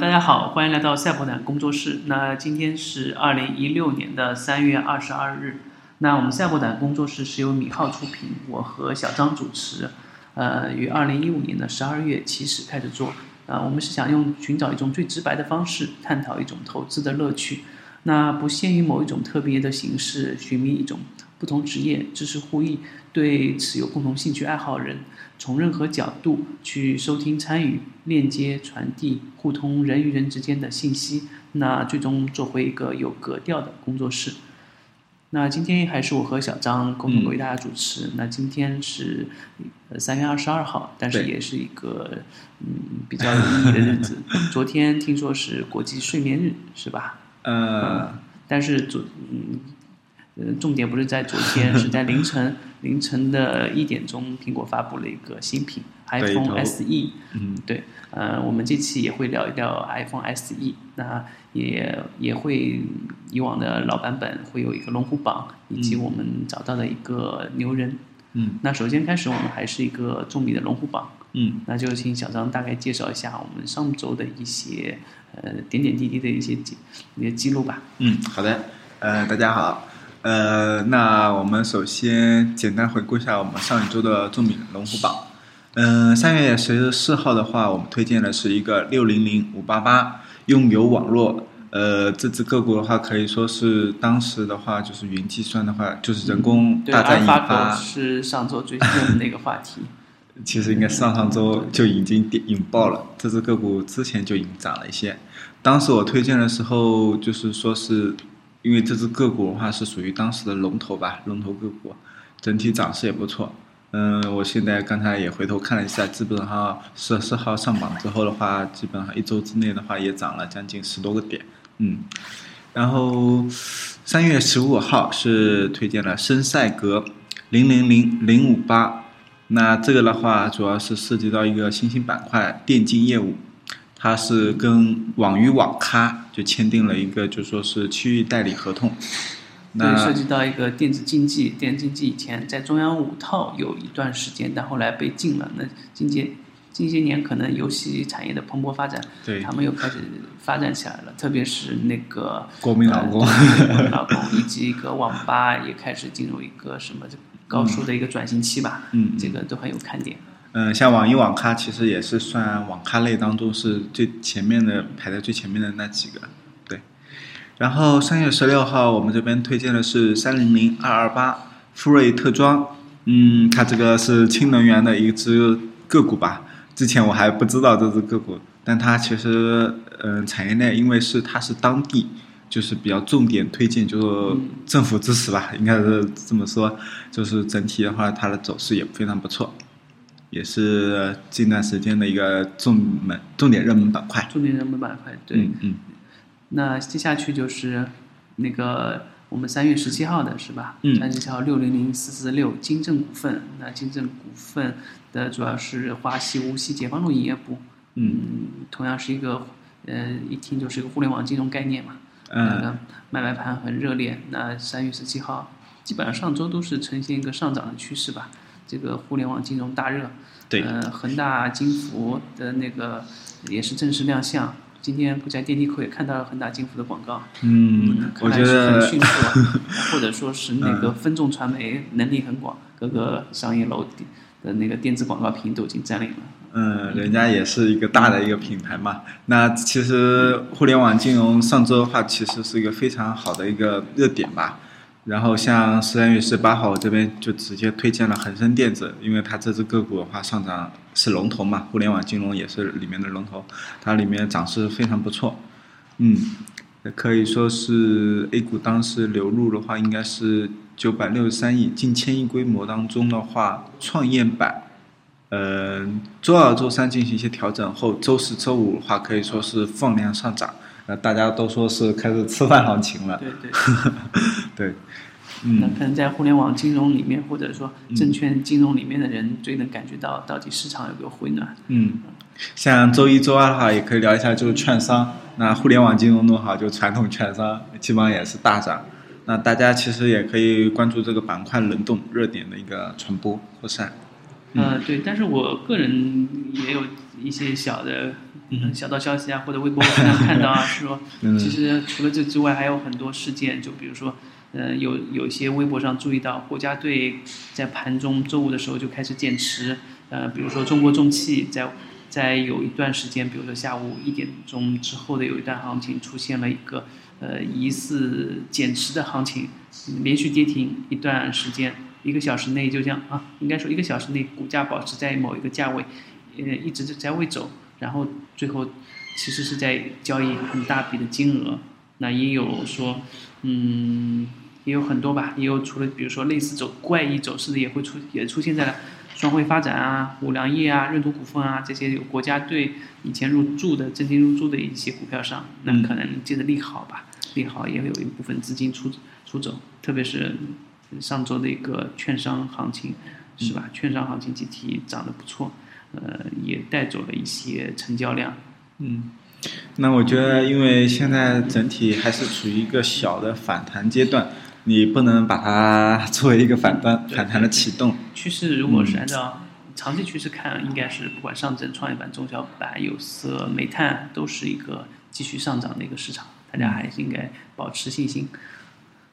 大家好，欢迎来到赛博坦工作室。那今天是二零一六年的三月二十二日。那我们赛博坦工作室是由米浩出品，我和小张主持。呃，于二零一五年的十二月起始开始做。啊，我们是想用寻找一种最直白的方式，探讨一种投资的乐趣。那不限于某一种特别的形式，寻觅一种不同职业、知识互益、对此有共同兴趣爱好人，从任何角度去收听、参与、链接、传递、互通人与人之间的信息。那最终做回一个有格调的工作室。那今天还是我和小张共同为大家主持。那今天是呃三月二十二号，但是也是一个嗯比较有意义的日子。昨天听说是国际睡眠日，是吧？呃，但是昨嗯呃重点不是在昨天，是在凌晨凌晨的一点钟，苹果发布了一个新品 iPhone SE。嗯，对，呃，我们这期也会聊一聊 iPhone SE，那也也会以往的老版本会有一个龙虎榜，以及我们找到的一个牛人。嗯，那首先开始，我们还是一个重米的龙虎榜。嗯，那就请小张大概介绍一下我们上周的一些呃点点滴滴的一些记一些记录吧。嗯，好的，呃，大家好，呃，那我们首先简单回顾一下我们上一周的中米龙虎榜。嗯，三月十四号的话，我们推荐的是一个六零零五八八拥有网络。呃，这只个股的话，可以说是当时的话，就是云计算的话，就是人工对，大战引发狗，是上周最热的那个话题。其实应该上上周就已经点引爆了，这只个股之前就已经涨了一些。当时我推荐的时候，就是说是因为这只个股的话是属于当时的龙头吧，龙头个股，整体涨势也不错。嗯，我现在刚才也回头看了一下，基本上十四号上榜之后的话，基本上一周之内的话也涨了将近十多个点。嗯，然后三月十五号是推荐了深赛格零零零零五八，那这个的话主要是涉及到一个新兴板块电竞业务，它是跟网鱼网咖就签订了一个就说是区域代理合同。对，涉及到一个电子竞技，电子竞技以前在中央五套有一段时间，但后来被禁了。那近些近些年可能游戏产业的蓬勃发展，对他们又开始发展起来了。特别是那个国民老公呃国民老公，以及一个网吧也开始进入一个什么高速的一个转型期吧。嗯这个都很有看点。嗯，嗯像网易网咖其实也是算网咖类当中是最前面的，排在最前面的那几个。对，然后三月十六号我们这边推荐的是三零零二二八富瑞特装，嗯，它这个是氢能源的一只个股吧？之前我还不知道这只个股，但它其实嗯、产业链因为是它是当地。就是比较重点推荐，就是政府支持吧，应该是这么说。就是整体的话，它的走势也非常不错。也是近段时间的一个重门重点热门板块。重点热门板块，对。嗯嗯那接下去就是那个我们三月十七号的是吧？嗯三月十七号六零零四四六金正股份，那金正股份的主要是华西无锡解放路营业部，嗯同样是一个呃一听就是一个互联网金融概念嘛，那嗯个卖卖盘很热烈。那三月十七号基本上上周都是呈现一个上涨的趋势吧，这个互联网金融大热。对呃，恒大金服的那个也是正式亮相。今天不在电梯口也看到了恒大金服的广告，嗯，我觉看来是很得迅速啊，或者说是 那个分众传媒能力很广，各个商业楼的那个电子广告屏都已经占领了。嗯，人家也是一个大的一个品牌嘛。那其实互联网金融上周的话，其实是一个非常好的一个热点吧。然后像十三月十八号，我这边就直接推荐了恒生电子，因为它这只个股的话上涨是龙头嘛，互联网金融也是里面的龙头，它里面涨势非常不错。嗯，也可以说是 A 股当时流入的话，应该是九百六十三亿，近千亿规模当中的话，创业板。呃，周二、周三进行一些调整后，周四周五的话可以说是放量上涨，呃，大家都说是开始吃饭行情了。对对，对，那嗯可能在互联网金融里面，或者说证券金融里面的人，最能感觉到到底市场有没有回暖。嗯，像周一周二的话，也可以聊一下就是券商。那互联网金融的话，就传统券商基本上也是大涨。那大家其实也可以关注这个板块轮动热点的一个传播扩散。呃，对，但是我个人也有一些小的嗯小道消息啊或者微博经常看到啊，说嗯其实除了这之外还有很多事件，就比如说。呃，有有一些微博上注意到，国家队在盘中周五的时候就开始减持，呃，比如说中国重汽在在有一段时间，比如说下午一点钟之后的有一段行情出现了一个呃疑似减持的行情，连续跌停一段时间，一个小时内就这样啊，应该说一个小时内股价保持在某一个价位，呃，一直在位走，然后最后其实是在交易很大笔的金额，那也有说，嗯，也有很多吧，也有除了比如说类似走怪异走势的也会出也出现在了。双汇发展啊、五粮液啊、润图股份啊这些有国家队以前入驻的、真金入驻的一些股票上，那可能借着利好吧，利好也有一部分资金出出走，特别是上周的一个券商行情，是吧？券商行情集体涨得不错，呃，也带走了一些成交量。嗯，那我觉得，因为现在整体还是处于一个小的反弹阶段，你不能把它 作为一个反弹反弹的启动。趋势如果是按照长期趋势看，应该是不管上证、创业板、中小板、有色、煤炭都是一个继续上涨的一个市场，大家还是应该保持信心。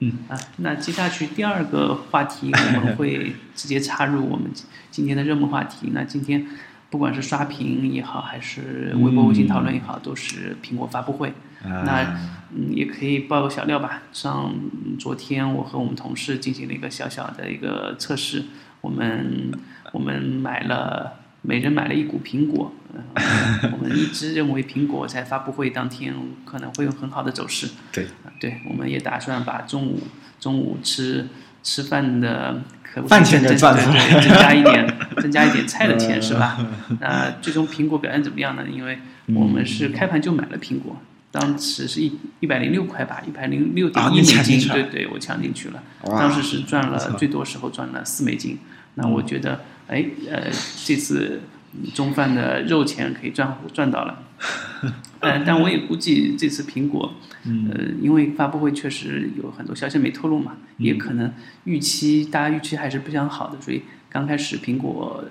嗯啊，那接下去第二个话题我们会直接插入我们今天的热门话题。那今天不管是刷屏也好，还是微博、微信讨论也好，都是苹果发布会。啊那嗯，也可以爆个小料吧。像昨天我和我们同事进行了一个小小的一个测试，我们我们买了每人买了一股苹果，呃、我们一直认为苹果在发布会当天可能会有很好的走势。对，啊对，我们也打算把中午中午吃吃饭的可饭钱给赚出来增加一点 增加一点菜的钱是吧？那最终苹果表现怎么样呢？因为我们是开盘就买了苹果。当时是一一百零六块吧，一百零六点一美金，对对，我抢进去了。当时是赚了最多时候赚了四美金。那我觉得，哎，呃，这次中饭的肉钱可以赚赚到了。呃，但我也估计这次苹果，呃，因为发布会确实有很多消息没透露嘛，也可能预期大家预期还是非常好的，所以刚开始苹果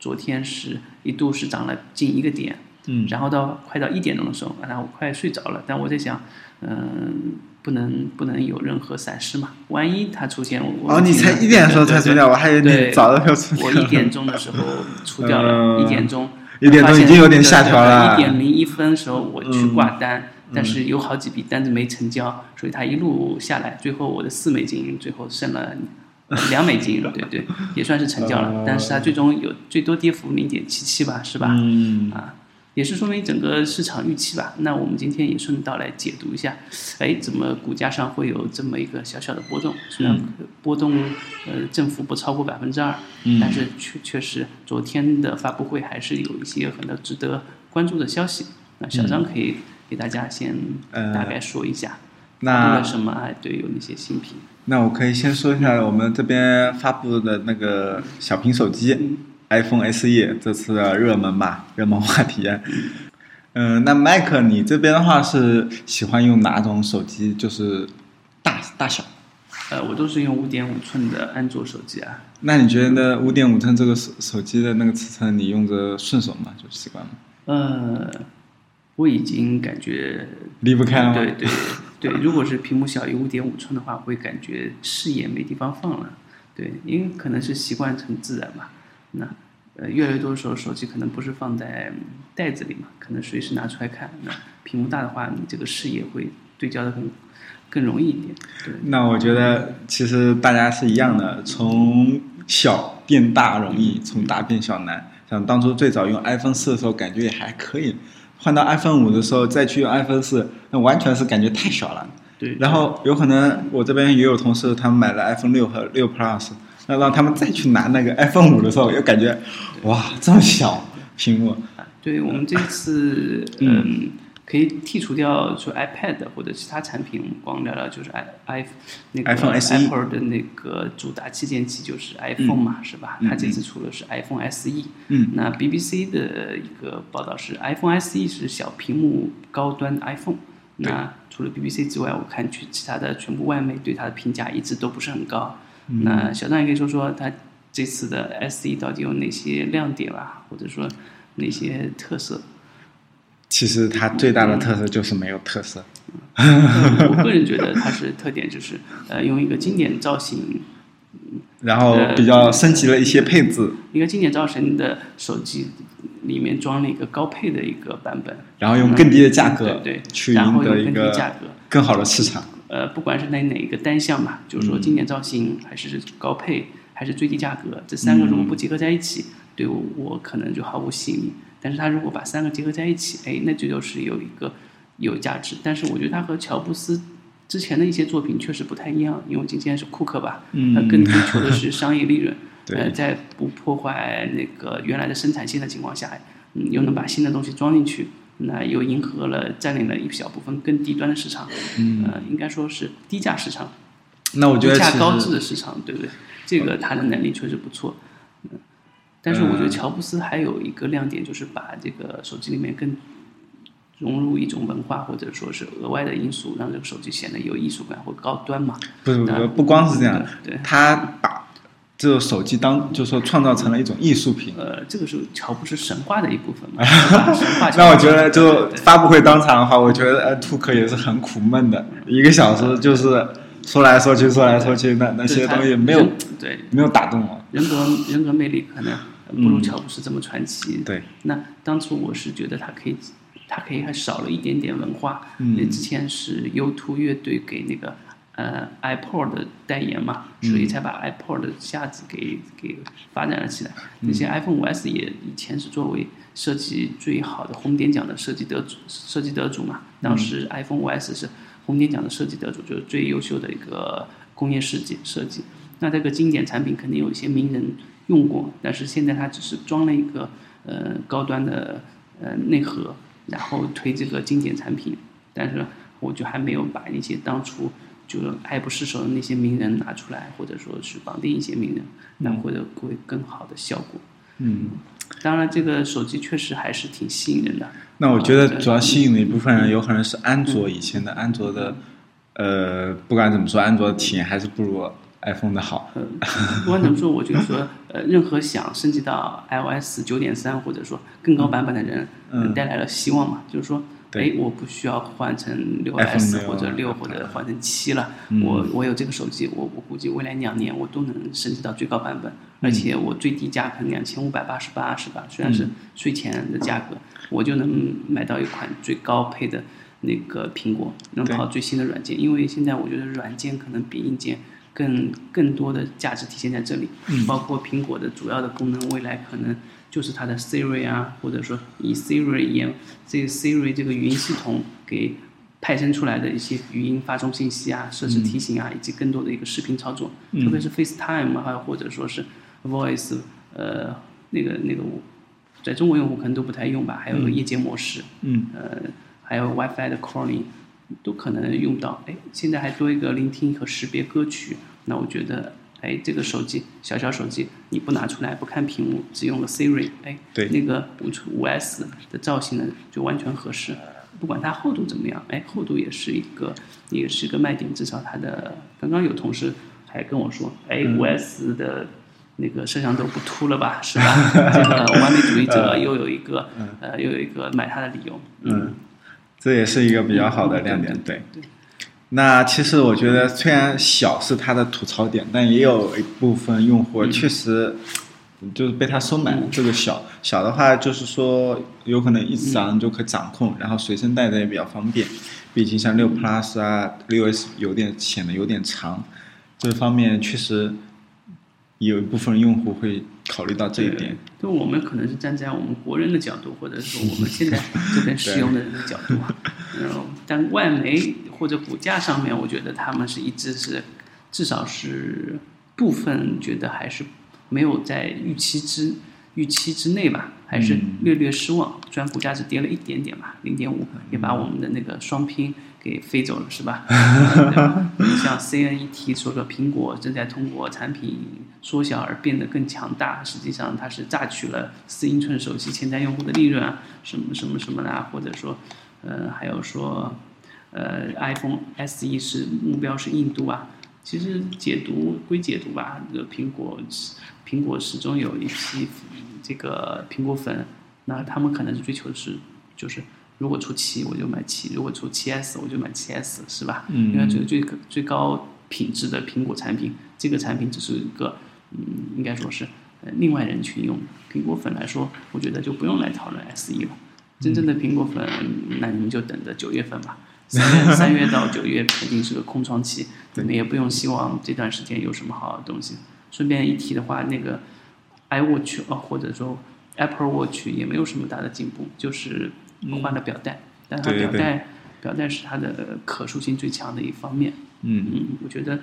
昨天是一度是涨了近一个点，嗯。然后到快到一点钟的时候，然后我快睡着了，但我在想，嗯、不能不能有任何闪失嘛，万一它出现我哦，你才一点的时候才出掉，我还以为你早的时候出掉。我一点钟的时候出掉了，嗯。一点钟，一点钟发现已经有点下调了一点零一分的时候我去挂单，嗯但是有好几笔单子没成交，所以它一路下来，最后我的四美金最后剩了 两美金，对对，也算是成交了哦，但是它最终有最多跌幅零点七七吧，是吧？嗯啊，也是说明整个市场预期吧。那我们今天也顺道来解读一下，哎，怎么股价上会有这么一个小小的波动？虽然波动呃振幅不超过百分之二，嗯但是确确实昨天的发布会还是有一些很多值得关注的消息。那小张可以给大家先呃大概说一下，那了什么？啊，对，有哪些新品？那我可以先说一下我们这边发布的那个小屏手机、iPhone SE 这次的热门吧，热门话题。嗯、那麦克，你这边的话是喜欢用哪种手机？就是大大小？呃，我都是用五点五寸的安卓手机啊。那你觉得五点五寸这个手手机的那个尺寸，你用着顺手吗？就习惯吗？呃，我已经感觉离不开了吗？对对对，如果是屏幕小于五点五寸的话，会感觉视野没地方放了。对，因为可能是习惯成自然嘛。那呃，越来越多的时候，手机可能不是放在嗯袋子里嘛，可能随时拿出来看。那屏幕大的话，你这个视野会对焦的更更容易一点。对，那我觉得其实大家是一样的，从小变大容易，从大变小难。像当初最早用 iPhone 四的时候，感觉也还可以，换到 iPhone 五的时候再去用 iPhone 四，那完全是感觉太小了。对，然后有可能我这边也有同事，他们买了 iPhone 六和六 Plus，那让他们再去拿那个 iPhone 五的时候，又感觉哇这么小屏幕，啊对我们这次嗯，可以剔除掉说 iPad 或者其他产品，光聊聊就是 i i 那个 iPhone SE Apple 的那个主打旗舰机就是 iPhone 嘛，是吧？嗯它这次出的是 iPhone SE。嗯，那 BBC 的一个报道是 iPhone SE 是小屏幕高端 iPhone。对那除了 BBC 之外，我看去其他的全部外媒对它的评价一直都不是很高。嗯那小张也可以说说它这次的 SE 到底有哪些亮点吧，或者说哪些特色？其实它最大的特色就是没有特色。我个人觉得它是特点就是呃用一个经典造型，然后比较升级了一些配置，一个经典造型的手机里面装了一个高配的一个版本，然后用更低的价格对对，去赢得一个。更好的市场。呃，不管是在哪一个单项嘛，就是说经典造型，还是高配，还是最低价格，这三个如果不结合在一起，对我我可能就毫无吸引力。但是它如果把三个结合在一起，哎，那就就是有一个有价值。但是我觉得它和乔布斯之前的一些作品确实不太一样，因为今天是库克吧，嗯他更追求的是商业利润，对呃，在不破坏那个原来的生产线的情况下，嗯，又能把新的东西装进去，那又迎合了占领了一小部分更低端的市场，嗯，呃，应该说是低价市场，那我觉得低价高质的市场，对不对？这个他的能力确实不错，嗯，但是我觉得乔布斯还有一个亮点，就是把这个手机里面更融入一种文化或者说是额外的因素，让这个手机显得有艺术感或高端嘛。不是不不光是这样，的，对他把这个手机当就说创造成了一种艺术品。呃，这个是乔布斯神话的一部分嘛。那我觉得就发布会当场的话，我觉得呃，兔克也是很苦闷的，一个小时就是说来说去，说来说去，那那些东西没有对没有打动我。人格人格魅力可能不如乔布斯这么传奇。对，那当初我是觉得他可以，他可以还少了一点点文化。嗯那之前是 U2 乐队给那个呃 iPod 的代言嘛，嗯所以才把 iPod 的架子给给发展了起来。那些 iPhone 5S 也以前是作为设计最好的红点奖的设计得主设计得主嘛，当时 iPhone 5S 是红点奖的设计得主，就是最优秀的一个工业设计设计。那这个经典产品肯定有一些名人用过，但是现在它只是装了一个呃高端的呃内核，然后推这个经典产品，但是我就还没有把那些当初就是爱不释手的那些名人拿出来，或者说是绑定一些名人，那会有会更好的效果。嗯，当然，这个手机确实还是挺吸引人的。那我觉啊得主要吸引的一部分人，有可能是安卓以前的安卓的，呃，不管怎么说，安卓的体验还是不如 iPhone 的好。呃，不管怎么说，我觉得说，呃，任何想升级到 iOS 九点三或者说更高版本的人，嗯呃带来了希望嘛。就是说，对哎，我不需要换成六 S 或者六或者换成七了，嗯。我我有这个手机，我我估计未来两年我都能升级到最高版本，而且我最低价可能两千五百八十八，是吧？虽然是税前的价格，我就能买到一款最高配的那个苹果，能跑最新的软件。因为现在我觉得软件可能比硬件更更多的价值体现在这里，包括苹果的主要的功能，未来可能就是它的 Siri 啊，或者说以 Siri 言这个 Siri 这个语音系统给派生出来的一些语音发送信息啊、设置提醒啊，以及更多的一个视频操作，特别是 FaceTime 还有或者说是 Voice，呃，那个那个我在中国用户可能都不太用吧，还有夜间模式，嗯，呃，还有 WiFi 的 calling 都可能用到。哎，现在还多一个聆听和识别歌曲，那我觉得，哎，这个手机小小手机你不拿出来不看屏幕，只用了 Siri，哎，对那个五五 S 的造型呢就完全合适。不管它厚度怎么样，哎，厚度也是一个也是一个卖点，至少它的刚刚有同事还跟我说，哎，五 S 的那个摄像头不秃了吧，是吧？这个完美主义者又有一个呃又有一个买它的理由，嗯，这也是一个比较好的亮点，对对。那其实我觉得，虽然小是它的吐槽点，但也有一部分用户确实就是被它收买了。这个小小的话，就是说有可能一掌就可以掌控，然后随身带着也比较方便。毕竟像六 Plus 啊、六 S 有点显得有点长，这方面确实有一部分用户会考虑到这一点。就我们可能是站在我们国人的角度，或者说我们现在这边使用的人的角度啊，然后但外媒或者股价上面，我觉得他们是一直是，至少是部分觉得还是没有在预期之预期之内吧，还是略略失望。虽然股价只跌了一点点吧，零点五，也把我们的那个双拼给飞走了，是吧？你像 CNET 说的，苹果正在通过产品缩小而变得更强大，实际上它是榨取了四英寸手机潜在用户的利润啊，什么什么什么啦，或者说，呃，还有说，呃，iPhone SE 是目标是印度啊。其实解读归解读吧，这个苹果苹果始终有一批这个苹果粉，那他们可能是追求的是就是如果出七我就买七，如果出七 S 我就买七 S，是吧？嗯因为这个最最高品质的苹果产品，这个产品只是一个嗯，应该说是呃另外人群用。苹果粉来说，我觉得就不用来讨论 S E 了。真正的苹果粉，那你们就等着九月份吧。三月三月到九月肯定是个空窗期，你们也不用希望这段时间有什么好的东西。顺便一提的话，那个 iWatch 啊，或者说 Apple Watch 也没有什么大的进步，就是换了表带，但它表带表带是它的可塑性最强的一方面。嗯嗯，我觉得，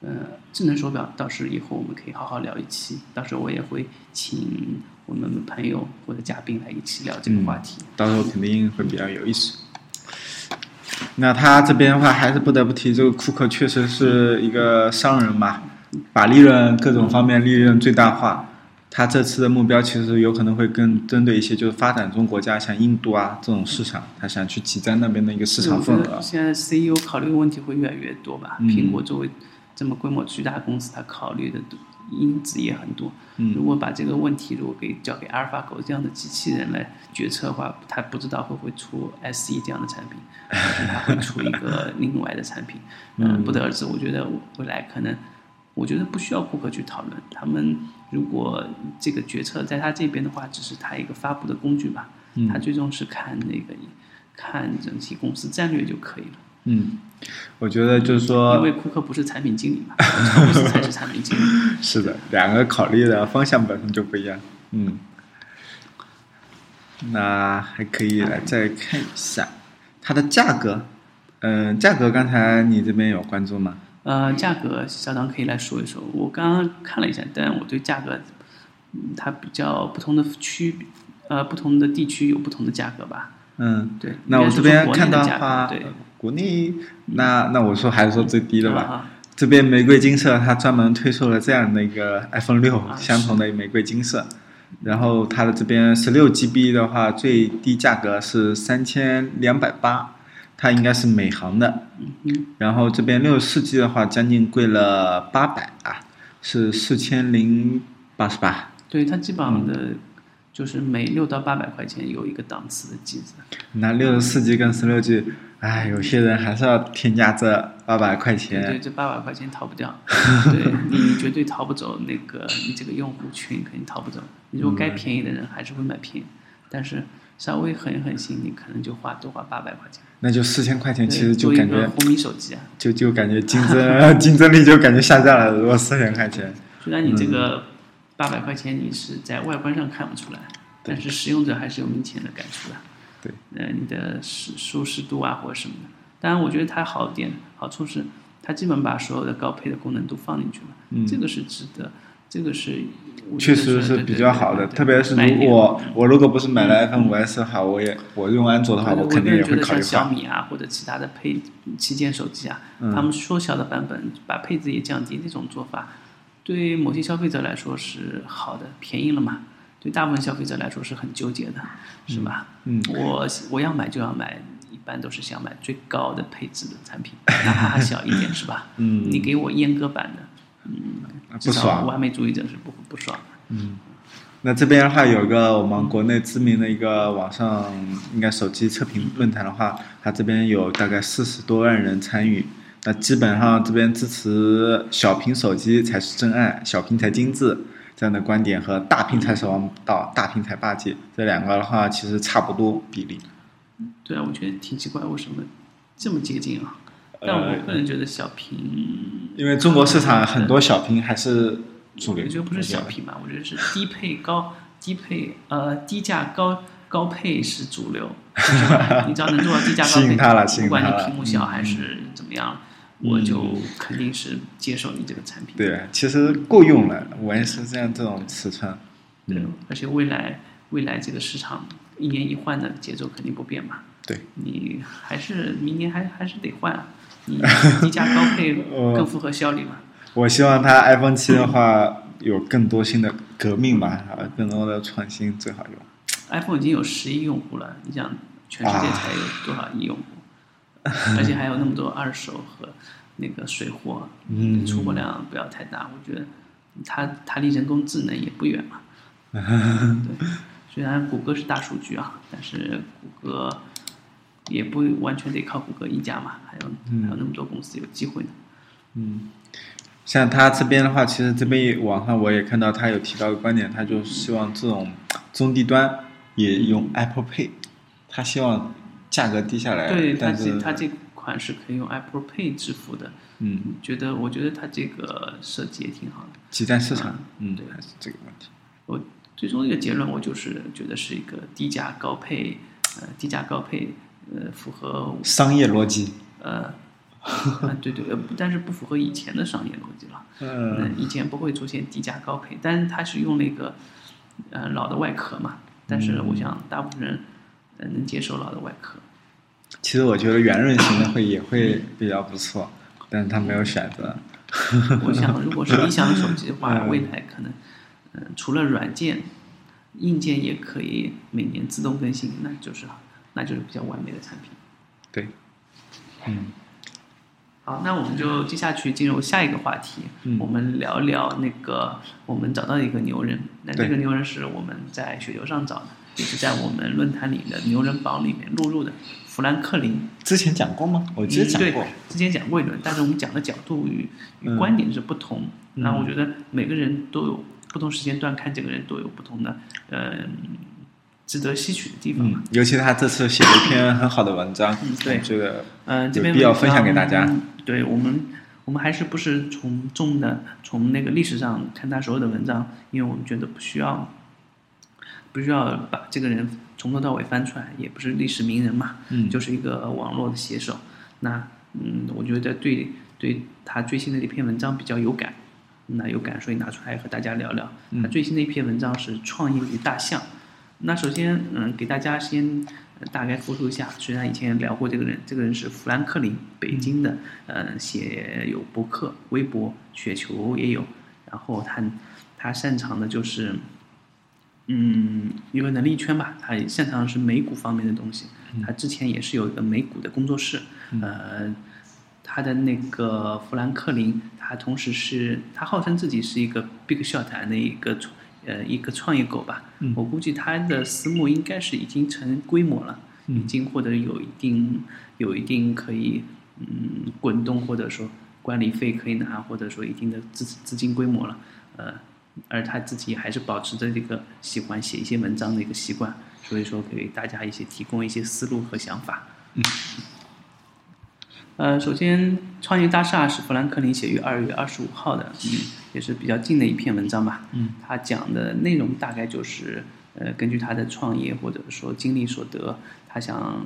呃，智能手表倒是以后我们可以好好聊一期，到时候我也会请我们朋友或者嘉宾来一起聊这个话题。到时候肯定会比较有意思。那他这边的话，还是不得不提，这个库克确实是一个商人嘛，把利润各种方面利润最大化。他这次的目标其实有可能会更针对一些就是发展中国家，像印度啊这种市场，他想去挤占那边的一个市场份额。现在 CEO 考虑的问题会越来越多吧？嗯苹果作为这么规模巨大的公司，它考虑的因子也很多。嗯如果把这个问题如果给交给阿尔法狗这样的机器人来决策的话，它不知道会不会出 SE 这样的产品，会出一个 另外的产品，嗯，不得而知。我觉得未来可能，我觉得不需要顾客去讨论，他们如果这个决策在他这边的话，只是他一个发布的工具吧，嗯他最终是看那个看整体公司战略就可以了。嗯，我觉得就是说因，为库克不是产品经理嘛，乔布斯才是产品经理。是的，两个考虑的方向本身就不一样。嗯，那还可以来再看一下它的价格。嗯、价格刚才你这边有关注吗？呃，价格小张可以来说一说。我刚刚看了一下，但我对价格，嗯，它比较不同的区，呃，不同的地区有不同的价格吧。嗯，对，那我这边看到的话，对，，国内那那我说还是说最低的吧。啊这边玫瑰金色它专门推出了这样的一个 iPhone 六、啊相同的玫瑰金色，然后它的这边十六 GB 的话，最低价格是三千两百八，它应该是美行的。嗯然后这边六十四 G 的话，将近贵了八百啊，是四千零八十八。对，它基本上嗯的，就是每六到八百块钱有一个档次的机子。那六十四 G 跟十六 G，哎，有些人还是要添加这八百块对对，钱。这八百块钱逃不掉，对你绝对逃不走那个你这个用户群肯定逃不走。你如果嗯该便宜的人还是会买便宜，但是稍微狠一狠心，你可能就花多花八百块钱。那就四千块钱，其实就感觉红米手机啊，就就感觉竞争 竞争力就感觉下降了。如果四千块钱，虽然你这嗯个八百块钱你是在外观上看不出来，对但是使用者还是有明显的感触的。对，呃，你的舒舒适度啊或者什么的。当然，我觉得它好点好处是，它基本把所有的高配的功能都放进去了，嗯这个是值得，这个是确实是比较好的。特别是如果我如果不是买了 iPhone 五 S 好，我也我用安卓的话，我我肯定也会考虑小米啊或者其他的配旗舰手机啊，嗯他们缩小的版本把配置也降低，这种做法对某些消费者来说是好的，便宜了嘛。对大部分消费者来说是很纠结的，是吧？嗯，我我要买就要买，一般都是想买最高的配置的产品，哪怕它小一点，是吧？嗯你给我阉割版的，嗯，不爽完美主义者是不不爽的。那这边的话，有一个我们国内知名的一个网上应该手机测评论坛的话，它这边有大概四十多万人参与。那基本上这边支持小屏手机才是真爱，小屏才精致这样的观点和大屏才是王道，大屏才霸气。这两个的话其实差不多比例。对啊，我觉得挺奇怪，为什么这么接近啊？呃但我个人觉得小屏，因为中国市场很多小屏还是主流，我觉得不是小屏吧，我觉得是低配高低配呃低价高高配是主流，你只要能做到低价高吸配，不管你屏幕小嗯还是怎么样，我就肯定是接受你这个产品。对，其实够用了，我也是这样这种尺寸。对，而且未来未来这个市场一年一换的节奏肯定不变嘛。对，你还是明年还还是得换啊，你低价高配呃更符合效率嘛。我希望它 iPhone 七的话有更多新的革命吧，啊，更多的创新最好用。iPhone 已经有十亿用户了，你想全世界啊才有多少亿用户？而且还有那么多二手和那个水货，嗯出货量不要太大，我觉得它它离人工智能也不远嘛。对，虽然谷歌是大数据啊，但是谷歌也不完全得靠谷歌一家嘛，还有、嗯还有那么多公司有机会呢。嗯像他这边的话，其实这边网上我也看到他有提到一个观点，他就希望这种中低端也用 Apple Pay，他希望价格低下来，对它但是这它这款是可以用 Apple Pay 支付的，嗯，觉得我觉得他这个设计也挺好的。挤占市场，嗯对，还是这个问题。我最终一个结论，我就是觉得是一个低价高配，呃，低价高配，呃，符合商业逻辑，呃，啊对对，呃，但是不符合以前的商业逻辑了。嗯，嗯，以前不会出现低价高配，但是它是用那个呃老的外壳嘛，但是我想大部分人呃能接受老的外壳。其实我觉得圆润型的会也会比较不错，但是他没有选择。我想，如果是理想手机的话，嗯未来可能，嗯、除了软件，硬件也可以每年自动更新，那就是那就是比较完美的产品。对，嗯好，那我们就接下去进入下一个话题，嗯我们聊聊那个我们找到的一个牛人。那这个牛人是我们在雪球上找的，也是在我们论坛里的牛人榜里面录入的，富兰克林。之前讲过吗？我之前讲过嗯。之前讲过一轮，但是我们讲的角度与与嗯观点是不同。嗯那我觉得每个人都有不同时间段看这个人都有不同的嗯、值得吸取的地方嘛嗯。，尤其他这次写了一篇很好的文章，嗯对这个嗯、这边要分享给大家。对我们，我们还是不是从重的从那个历史上看他所有的文章，因为我们觉得不需要，不需要把这个人从头到尾翻出来，也不是历史名人嘛，嗯就是一个网络的写手。那嗯，我觉得对对他最新的一篇文章比较有感，那有感，所以拿出来和大家聊聊。嗯他最新的一篇文章是《创业与大象》。那首先，嗯，给大家先、呃大概复述一下。虽然以前聊过这个人，这个人是富兰克林，北京的，嗯，写有博客、微博、雪球也有。然后他他擅长的就是，嗯，一个能力圈吧，他擅长的是美股方面的东西。他之前也是有一个美股的工作室，呃，他的那个富兰克林，他同时是他号称自己是一个 Big Shot 的一个创呃一个创业狗吧。嗯我估计他的私募应该是已经成规模了，嗯已经获得有一定有一定可以嗯滚动或者说管理费可以拿，或者说一定的资资金规模了。呃，而他自己还是保持着这个喜欢写一些文章的一个习惯，所以说给大家一些提供一些思路和想法。呃，首先，《创业大厦》是富兰克林写于二月二十五号的，嗯，也是比较近的一篇文章吧。嗯，他讲的内容大概就是，呃，根据他的创业或者说经历所得，他想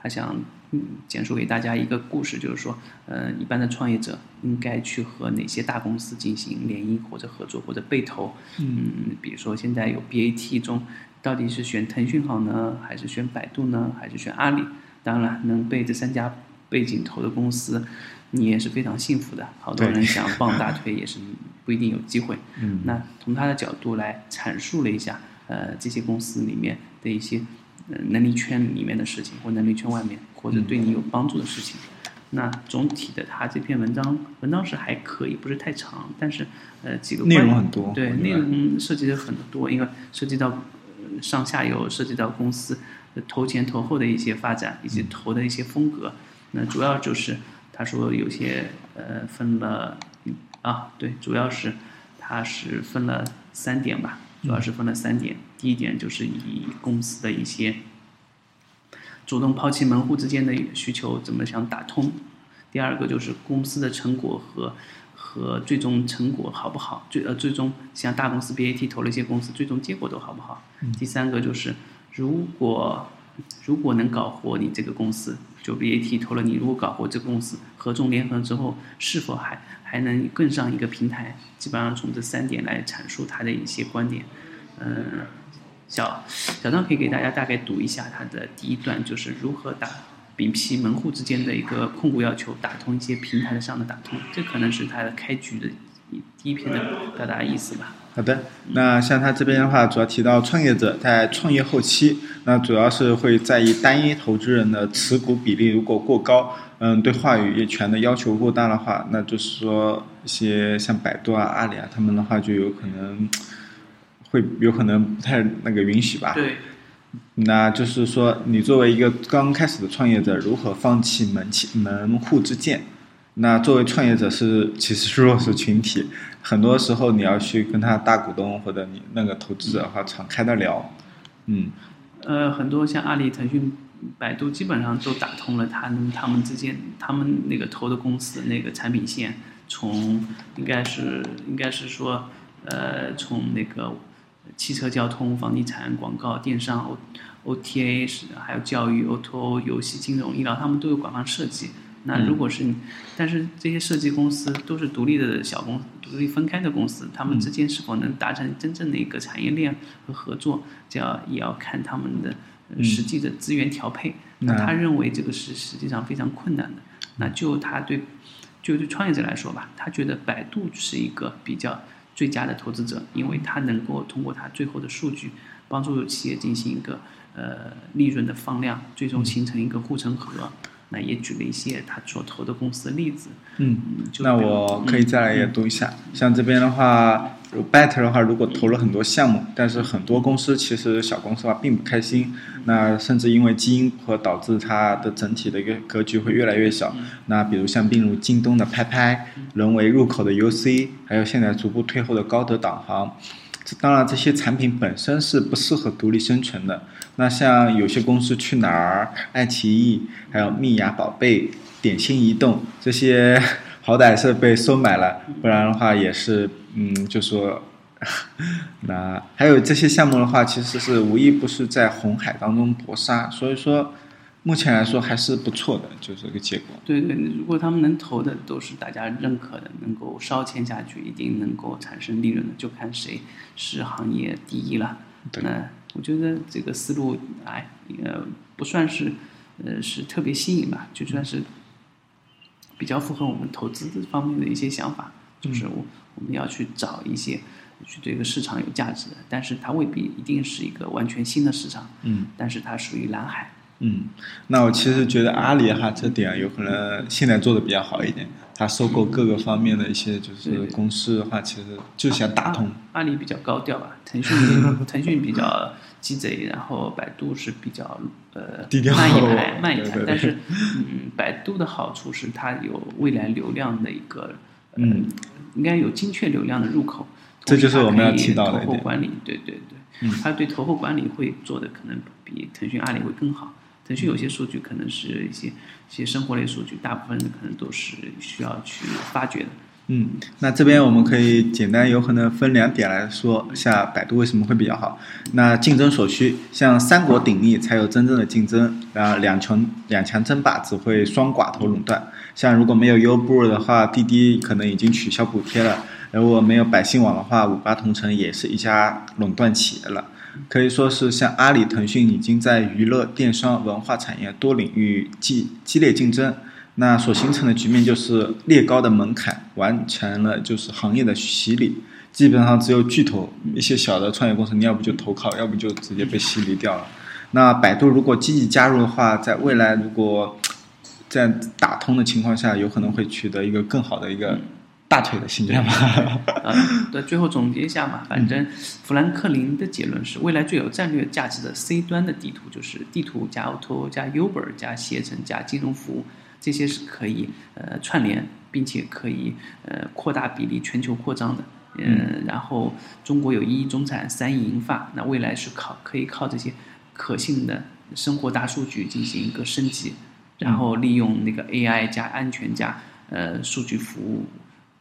他想嗯简述给大家一个故事，就是说，呃，一般的创业者应该去和哪些大公司进行联姻或者合作或者被投。嗯，比如说现在有 BAT 中，到底是选腾讯好呢，还是选百度呢，还是选阿里？当然了，能被这三家背景投的公司，你也是非常幸福的。好多人想傍大腿，也是不一定有机会。嗯那从他的角度来阐述了一下，呃，这些公司里面的一些呃能力圈里面的事情，或能力圈外面，或者对你有帮助的事情。那总体的他这篇文章，文章是还可以，不是太长，但是呃几个内容很多对，内容涉及的很多，因为涉及到呃上下游，涉及到公司呃投前投后的一些发展，以及投的一些风格。那主要就是他说有些呃分了啊，对，主要是它是分了三点吧，主要是分了三点。第一点就是以公司的一些主动抛弃门户之间的需求怎么想打通，第二个就是公司的成果和和最终成果好不好，最呃最终像大公司 BAT 投了一些公司，最终结果都好不好。第三个就是如果如果能搞活你这个公司，就 BAT 投了你，如果搞活这个公司，合纵联合之后，是否还还能更上一个平台？基本上从这三点来阐述他的一些观点。嗯，小小张可以给大家大概读一下他的第一段，就是如何打摒弃门户之间的一个控股要求，打通一些平台上的打通，这可能是他的开局的第一篇的表达意思吧。好的，那像他这边的话，主要提到创业者在创业后期，那主要是会在意单一投资人的持股比例如果过高，嗯，对话语权的要求过大的话，那就是说一些像百度啊、阿里啊，他们的话就有可能会有可能不太那个允许吧。对，那就是说，你作为一个刚开始的创业者，如何放弃门气门户之见？那作为创业者是其实是弱势群体，很多时候你要去跟他大股东或者你那个投资者的话敞开的聊，嗯，呃，很多像阿里、腾讯、百度基本上都打通了他们他们之间他们那个投的公司那个产品线，从应该是应该是说，呃，从那个汽车交通、房地产、广告、电商、O O T A 是还有教育、O T O、游戏、金融、医疗，他们都有广泛设计。那如果是你，但是这些设计公司都是独立的小公司，独立分开的公司，他们之间是否能达成真正的一个产业链和合作，这要也要看他们的呃实际的资源调配。那他认为这个是实际上非常困难的。那就他对，就对创业者来说吧，他觉得百度是一个比较最佳的投资者，因为他能够通过他最后的数据，帮助企业进行一个呃利润的放量，最终形成一个护城河。那也举了一些他所投的公司的例子。嗯，就那我可以再来也读一下。像这边的话，Better 的话，如果投了很多项目，但是很多公司其实小公司的话并不开心，那甚至因为基因和导致它的整体的一个格局会越来越小。那比如像并入京东的拍拍，沦为入口的 UC，还有现在逐步退后的高德导航。当然，这些产品本身是不适合独立生存的。那像有些公司去哪儿、爱奇艺、还有蜜芽宝贝、点心移动这些，好歹是被收买了，不然的话也是，嗯，就说，那还有这些项目的话，其实是无一不是在红海当中搏杀，所以说。目前来说还是不错的，就这个结果。对对，如果他们能投的都是大家认可的，能够烧钱下去，一定能够产生利润的，就看谁是行业第一了。那我觉得这个思路，哎，呃，不算是，呃，是特别新颖吧，就算是比较符合我们投资方面的一些想法，就是我我们要去找一些去对这个市场有价值的，但是它未必一定是一个完全新的市场。嗯。但是它属于蓝海。嗯，那我其实觉得阿里哈这点有可能现在做的比较好一点，它收购各个方面的一些就是公司的话，其实就想打通。阿里比较高调吧，腾讯腾讯比较鸡贼，然后百度是比较呃慢一 拍慢一拍，但是嗯，百度的好处是它有未来流量的一个嗯，应该有精确流量的入口，这就是我们要提到的投后管理，对对对，它对投后管理会做的可能比腾讯阿里会更好。腾讯有些数据可能是一些一些生活类数据，大部分可能都是需要去发掘的。嗯，那这边我们可以简单有可能分两点来说，下百度为什么会比较好？那竞争所需，像三国鼎立才有真正的竞争，然后两强两强争霸只会双寡头垄断。像如果没有优步的话，滴滴可能已经取消补贴了；如果没有百姓网的话，五八同城也是一家垄断企业了。可以说是像阿里、腾讯已经在娱乐、电商、文化产业多领域激激烈竞争，那所形成的局面就是列高的门槛完成了就是行业的洗礼，基本上只有巨头一些小的创业公司，你要不就投靠，要不就直接被洗礼掉了。那百度如果积极加入的话，在未来如果在打通的情况下，有可能会取得一个更好的一个。大腿的形状嘛，呃，对，最后总结一下嘛，反正富兰克林的结论是，未来最有战略价值的 C 端的地图就是地图加 Auto 加 Uber 加携程加金融服务，这些是可以呃串联，并且可以呃扩大比例全球扩张的，嗯，然后中国有一亿中产三亿银发，那未来是靠可以靠这些可信的生活大数据进行一个升级，然后利用那个 AI 加安全加呃数据服务。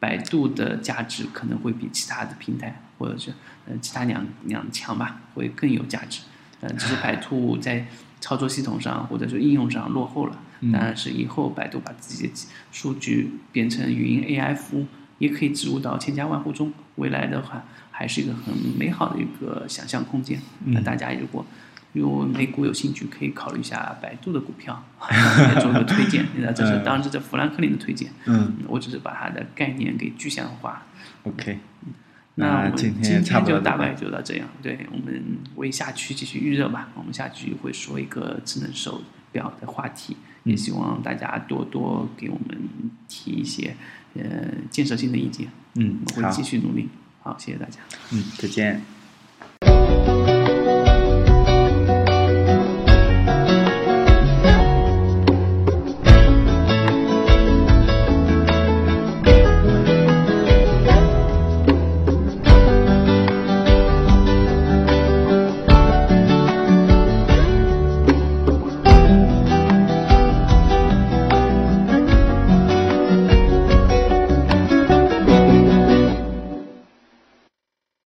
百度的价值可能会比其他的平台或者是呃其他两两强吧，会更有价值。呃，只是百度在操作系统上或者说应用上落后了。当然是以后百度把自己的数据变成语音 AI 服务，也可以植入到千家万户中。未来的话，还是一个很美好的一个想象空间。那大家如果有美股有兴趣，可以考虑一下百度的股票，做个推荐。那这是当然这是富兰克林的推荐。嗯，我只是把它的概念给具象化。OK，那今天就大概就到这样。对我们为下期继续预热吧。我们下期会说一个智能手表的话题，也希望大家多多给我们提一些呃建设性的意见。嗯，我会继续努力。好，谢谢大家。嗯，再见。